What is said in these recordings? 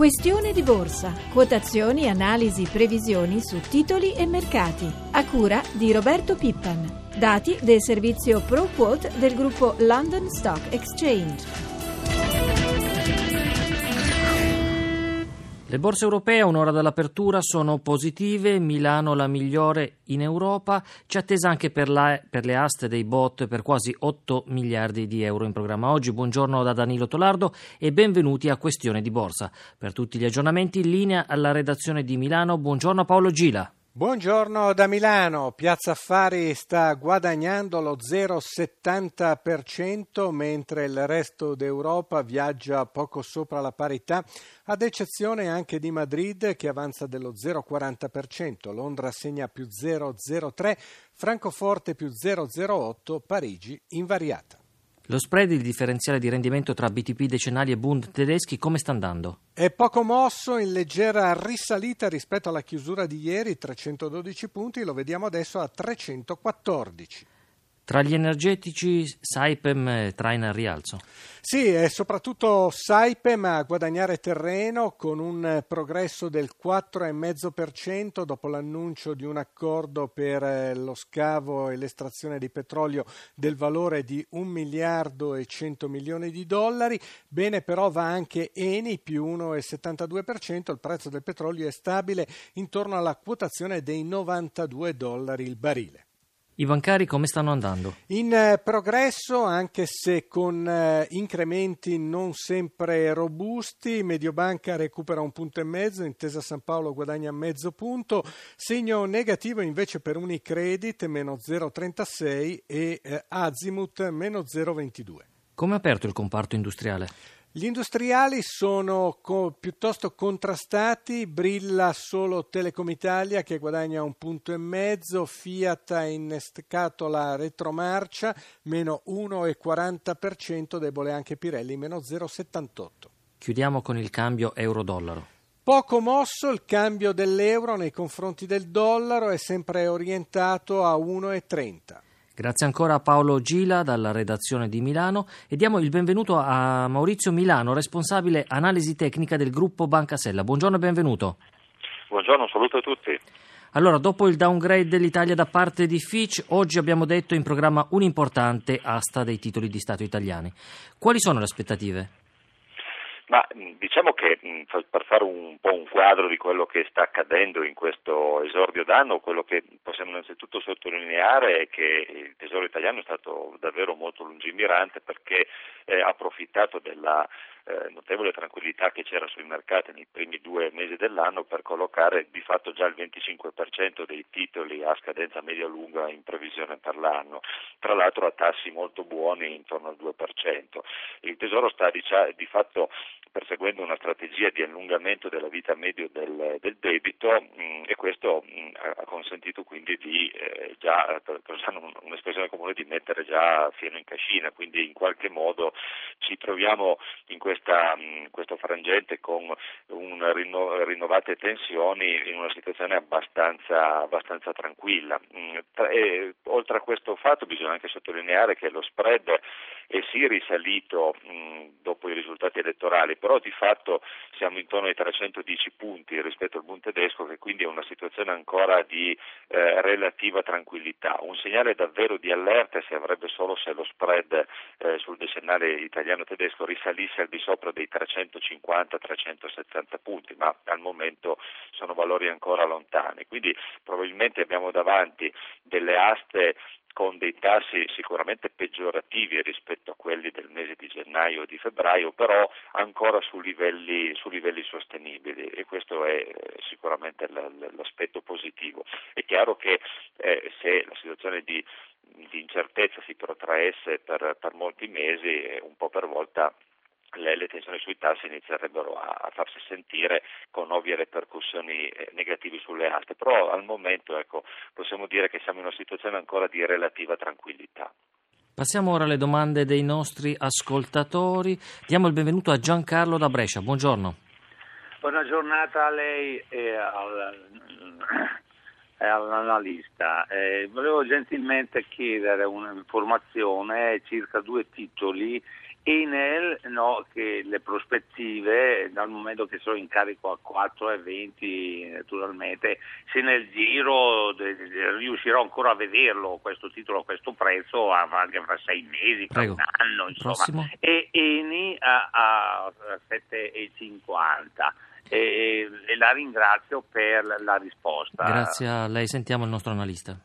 Questione di borsa. Quotazioni, analisi, previsioni su titoli e mercati. A cura di Roberto Pippan. Dati del servizio ProQuote del gruppo London Stock Exchange. Le borse europee un'ora dall'apertura sono positive, Milano la migliore in Europa, c'è attesa anche per, la, per, le aste dei bot per quasi 8 miliardi di euro in programma oggi. Buongiorno da Danilo Tolardo e benvenuti a Questione di Borsa. Per tutti gli aggiornamenti in linea alla redazione di Milano, buongiorno a Paolo Gila. Buongiorno da Milano, Piazza Affari sta guadagnando lo 0,70% mentre il resto d'Europa viaggia poco sopra la parità, ad eccezione anche di Madrid che avanza dello 0,40%, Londra segna più 0,03%, Francoforte più 0,08%, Parigi invariata. Lo spread, il differenziale di rendimento tra BTP decennali e Bund tedeschi, come sta andando? È poco mosso, in leggera risalita rispetto alla chiusura di ieri, 312 punti, lo vediamo adesso a 314. Tra gli energetici Saipem traina il rialzo. Sì, è soprattutto Saipem a guadagnare terreno con un progresso del 4,5% dopo l'annuncio di un accordo per eh, lo scavo e l'estrazione di petrolio del valore di 1 miliardo e 100 milioni di dollari. Bene però va anche Eni più 1,72%, il prezzo del petrolio è stabile intorno alla quotazione dei 92 dollari il barile. I bancari come stanno andando? In eh, progresso, anche se con eh, incrementi non sempre robusti, Mediobanca recupera un punto e mezzo, Intesa San Paolo guadagna mezzo punto, segno negativo invece per Unicredit meno 0,36 e eh, Azimut meno 0,22. Come è aperto il comparto industriale? Gli industriali sono co- piuttosto contrastati, brilla solo Telecom Italia che guadagna un punto e mezzo, Fiat ha innescato la retromarcia, meno 1,40%, debole anche Pirelli, meno 0,78%. Chiudiamo con il cambio euro-dollaro. Poco mosso il cambio dell'euro nei confronti del dollaro è sempre orientato a 1,30. Grazie ancora a Paolo Gila dalla redazione di Milano e diamo il benvenuto a Maurizio Milano, responsabile analisi tecnica del gruppo Banca Sella. Buongiorno e benvenuto. Buongiorno, saluto a tutti. Allora, dopo il downgrade dell'Italia da parte di Fitch, oggi abbiamo detto in programma un'importante asta dei titoli di Stato italiani. Quali sono le aspettative? Ma diciamo che per fare un po' un quadro di quello che sta accadendo in questo esordio d'anno, quello che possiamo innanzitutto sottolineare è che il Tesoro italiano è stato davvero molto lungimirante perché ha approfittato della eh, notevole tranquillità che c'era sui mercati nei primi due mesi dell'anno per collocare di fatto già il 25% dei titoli a scadenza media-lunga in previsione per l'anno, tra l'altro a tassi molto buoni intorno al 2%. Il Tesoro sta diciamo, di fatto perseguendo una strategia di allungamento della vita medio del, del debito mh, mm, e questo mh, mm, ha consentito quindi di eh, già, per usare un'espressione comune, di mettere già fieno in cascina, quindi in qualche modo ci troviamo in questa, mh, questo frangente con un rinno, rinnovate tensioni in una situazione abbastanza, abbastanza tranquilla. E, oltre a questo fatto bisogna anche sottolineare che lo spread è sì risalito dopo i risultati elettorali, però di fatto siamo intorno ai 310 punti rispetto al Bund tedesco, che quindi è una situazione ancora di eh, relativa tranquillità. Un segnale davvero di allerta si avrebbe solo se lo spread eh, sul decennale italiano-tedesco risalisse al di sopra dei 350-370 punti, ma al momento sono valori ancora lontani. Quindi probabilmente abbiamo davanti delle aste con dei tassi sicuramente peggiorativi rispetto a quelli del mese di gennaio o di febbraio, però ancora su livelli, su livelli sostenibili e questo è eh, sicuramente l'aspetto positivo. È chiaro che eh, se la situazione di, di, incertezza si protraesse per, per molti mesi, un po' per volta le, le, tensioni sui tassi inizierebbero a, a, farsi sentire con ovvie ripercussioni eh, negative sulle aste, però al momento ecco, possiamo dire che siamo in una situazione ancora di relativa tranquillità. Passiamo ora alle domande dei nostri ascoltatori. Diamo il benvenuto a Giancarlo da Brescia. Buongiorno. Buona giornata a lei e al, all'analista. Eh, volevo gentilmente chiedere un'informazione circa due titoli Enel no, che le prospettive dal momento che sono in carico a 4,20 naturalmente se nel giro de, de, riuscirò ancora a vederlo questo titolo a questo prezzo anche fra sei mesi, fra un anno insomma Prossimo. e Eni a, a 7,50 e, e la ringrazio per la risposta. Grazie a lei, sentiamo il nostro analista.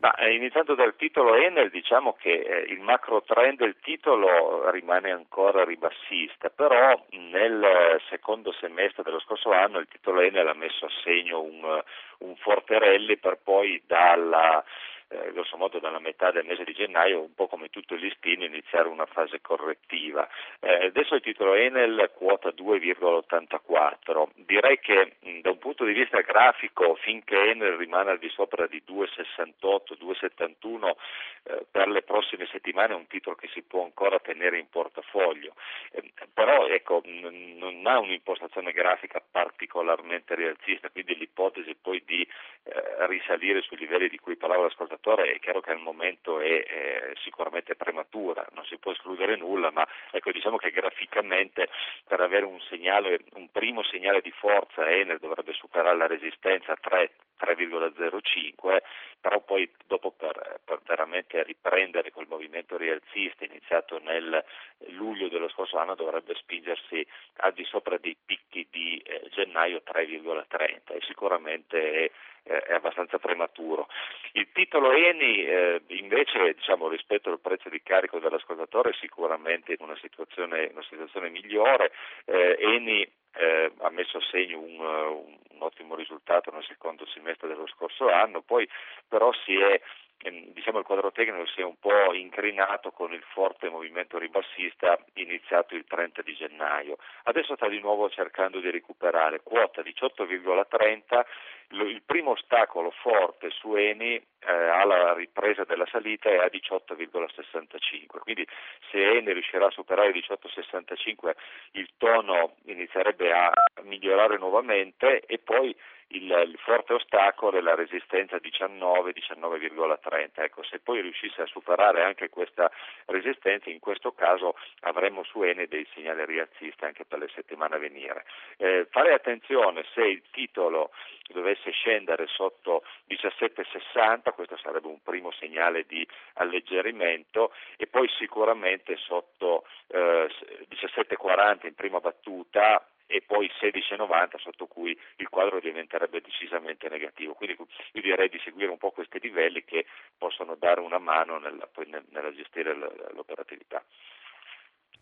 Ma, eh, iniziando dal titolo Enel, diciamo che eh, il macro trend del titolo rimane ancora ribassista, però nel secondo semestre dello scorso anno il titolo Enel ha messo a segno un, un forte rally per poi dalla eh, grosso modo dalla metà del mese di gennaio, un po' come tutto il listino, iniziare una fase correttiva. Eh, adesso il titolo Enel quota 2,84. Direi che mh, da un punto di vista grafico, finché Enel rimane al di sopra di 2,68, 2,71, eh, per le prossime settimane è un titolo che si può ancora tenere in portafoglio. Eh, però ecco, n- non ha un'impostazione grafica particolarmente rialzista, quindi l'ipotesi poi di eh, risalire sui livelli di cui parlava l'ascoltatore giocatore è chiaro che al momento è, è, sicuramente prematura, non si può escludere nulla, ma ecco, diciamo che graficamente per avere un segnale, un primo segnale di forza Enel dovrebbe superare la resistenza a 3, 3,05, però poi dopo per, per, veramente riprendere quel movimento rialzista iniziato nel luglio dello scorso anno dovrebbe spingersi al di sopra dei picchi di eh, gennaio 3,30 e sicuramente è è abbastanza prematuro. Il titolo Eni eh, invece diciamo, rispetto al prezzo di carico dell'ascoltatore è sicuramente in una situazione, una situazione migliore. Eh, Eni eh, ha messo a segno un, un, ottimo risultato nel secondo semestre dello scorso anno, poi però si è Ehm, diciamo il quadro tecnico si è un po' incrinato con il forte movimento ribassista iniziato il 30 di gennaio. Adesso sta di nuovo cercando di recuperare quota 18,30, il primo ostacolo forte su Eni eh, alla ripresa della salita è a 18,65, quindi se Eni riuscirà a superare i 18,65 il tono inizierebbe a migliorare nuovamente e poi il, il, forte ostacolo è la resistenza 19, 19,30. Ecco, se poi riuscisse a superare anche questa resistenza, in questo caso avremmo su Ene dei segnali rialzisti anche per le settimane a venire. Eh, fare attenzione se il titolo dovesse scendere sotto 17,60, questo sarebbe un primo segnale di alleggerimento e poi sicuramente sotto eh, 17,40 in prima battuta e poi 16,90 sotto cui il quadro diventerebbe decisamente negativo. Quindi io direi di seguire un po' questi livelli che possono dare una mano nella, nella gestire l'operatività.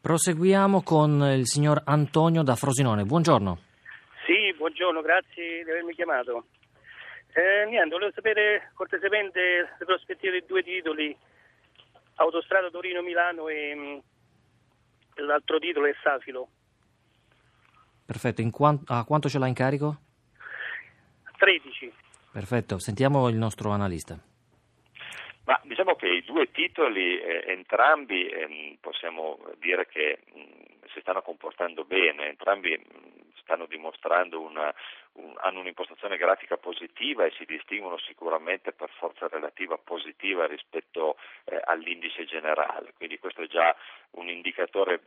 Proseguiamo con il signor Antonio da Frosinone. Buongiorno. Sì, buongiorno, grazie di avermi chiamato. Eh, niente, volevo sapere cortesemente le prospettive di due titoli, Autostrada Torino-Milano e mh, mm, l'altro titolo è Safilo. Perfetto, quant- a quanto ce l'ha in carico? 13. Perfetto, sentiamo il nostro analista. Ma diciamo che i due titoli, eh, entrambi eh, possiamo dire che mh, mm, si stanno comportando bene, entrambi mh, mm, stanno dimostrando una, un, hanno un'impostazione grafica positiva e si distinguono sicuramente per forza relativa positiva rispetto eh, all'indice generale, quindi questo è già un indicatore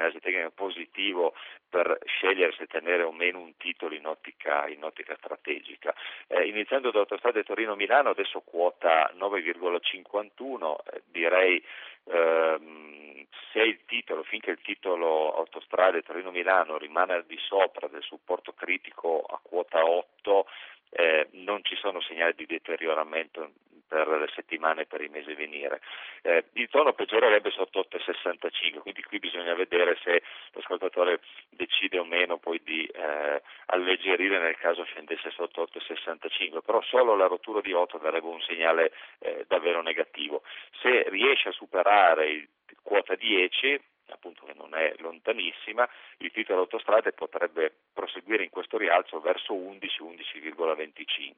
analisi tecnica positivo per scegliere se tenere o meno un titolo in ottica, in ottica strategica. Eh, iniziando da Autostrade Torino-Milano, adesso quota 9,51, eh, direi ehm, se il titolo, finché il titolo Autostrade Torino-Milano rimane al di sopra del supporto critico a quota 8, eh, non ci sono segnali di deterioramento per le settimane e per i mesi a venire. Eh, il tono peggiorerebbe sotto 8,65, quindi qui bisogna vedere se l'ascoltatore decide o meno poi di eh, alleggerire nel caso scendesse sotto 8,65, però solo la rottura di 8 darebbe un segnale eh, davvero negativo. Se riesce a superare il quota 10 appunto che non è lontanissima, il titolo autostrade potrebbe proseguire in questo rialzo verso 11-11,25.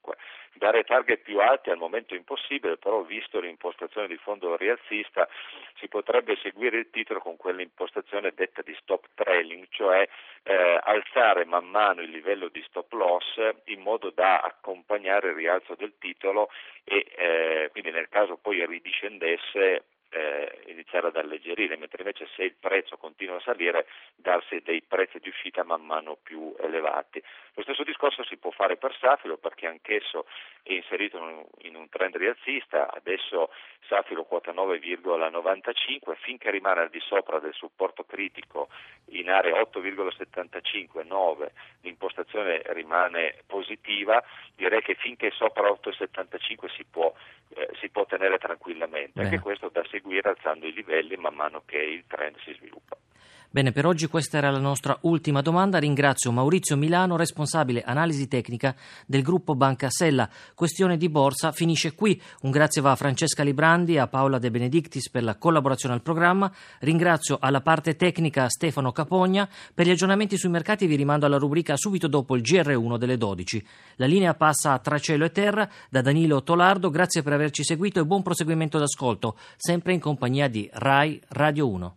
Dare target più alti al momento è impossibile, però visto l'impostazione di fondo rialzista si potrebbe seguire il titolo con quell'impostazione detta di stop trailing, cioè eh, alzare man mano il livello di stop loss in modo da accompagnare il rialzo del titolo e eh, quindi nel caso poi ridiscendesse eh, iniziare ad alleggerire, mentre invece se il prezzo continua a salire darsi dei prezzi di uscita man mano più elevati. Lo stesso discorso si può fare per Safilo perché anch'esso è inserito in un trend rialzista, adesso Safilo quota 9,95, finché rimane al di sopra del supporto critico in area 8,75-9 l'impostazione rimane positiva, direi che finché sopra 8,75 si può, eh, si può tenere tranquillamente, Bene. anche questo da seguire alzando i livelli man mano che il trend si sviluppa. Bene, per oggi questa era la nostra ultima domanda. Ringrazio Maurizio Milano, responsabile analisi tecnica del gruppo Banca Sella. Questione di borsa finisce qui. Un grazie va a Francesca Librandi e a Paola De Benedictis per la collaborazione al programma. Ringrazio alla parte tecnica Stefano Capogna. Per gli aggiornamenti sui mercati vi rimando alla rubrica subito dopo il GR1 delle 12. La linea passa tra cielo e terra da Danilo Tolardo. Grazie per averci seguito e buon proseguimento d'ascolto, sempre in compagnia di RAI Radio 1.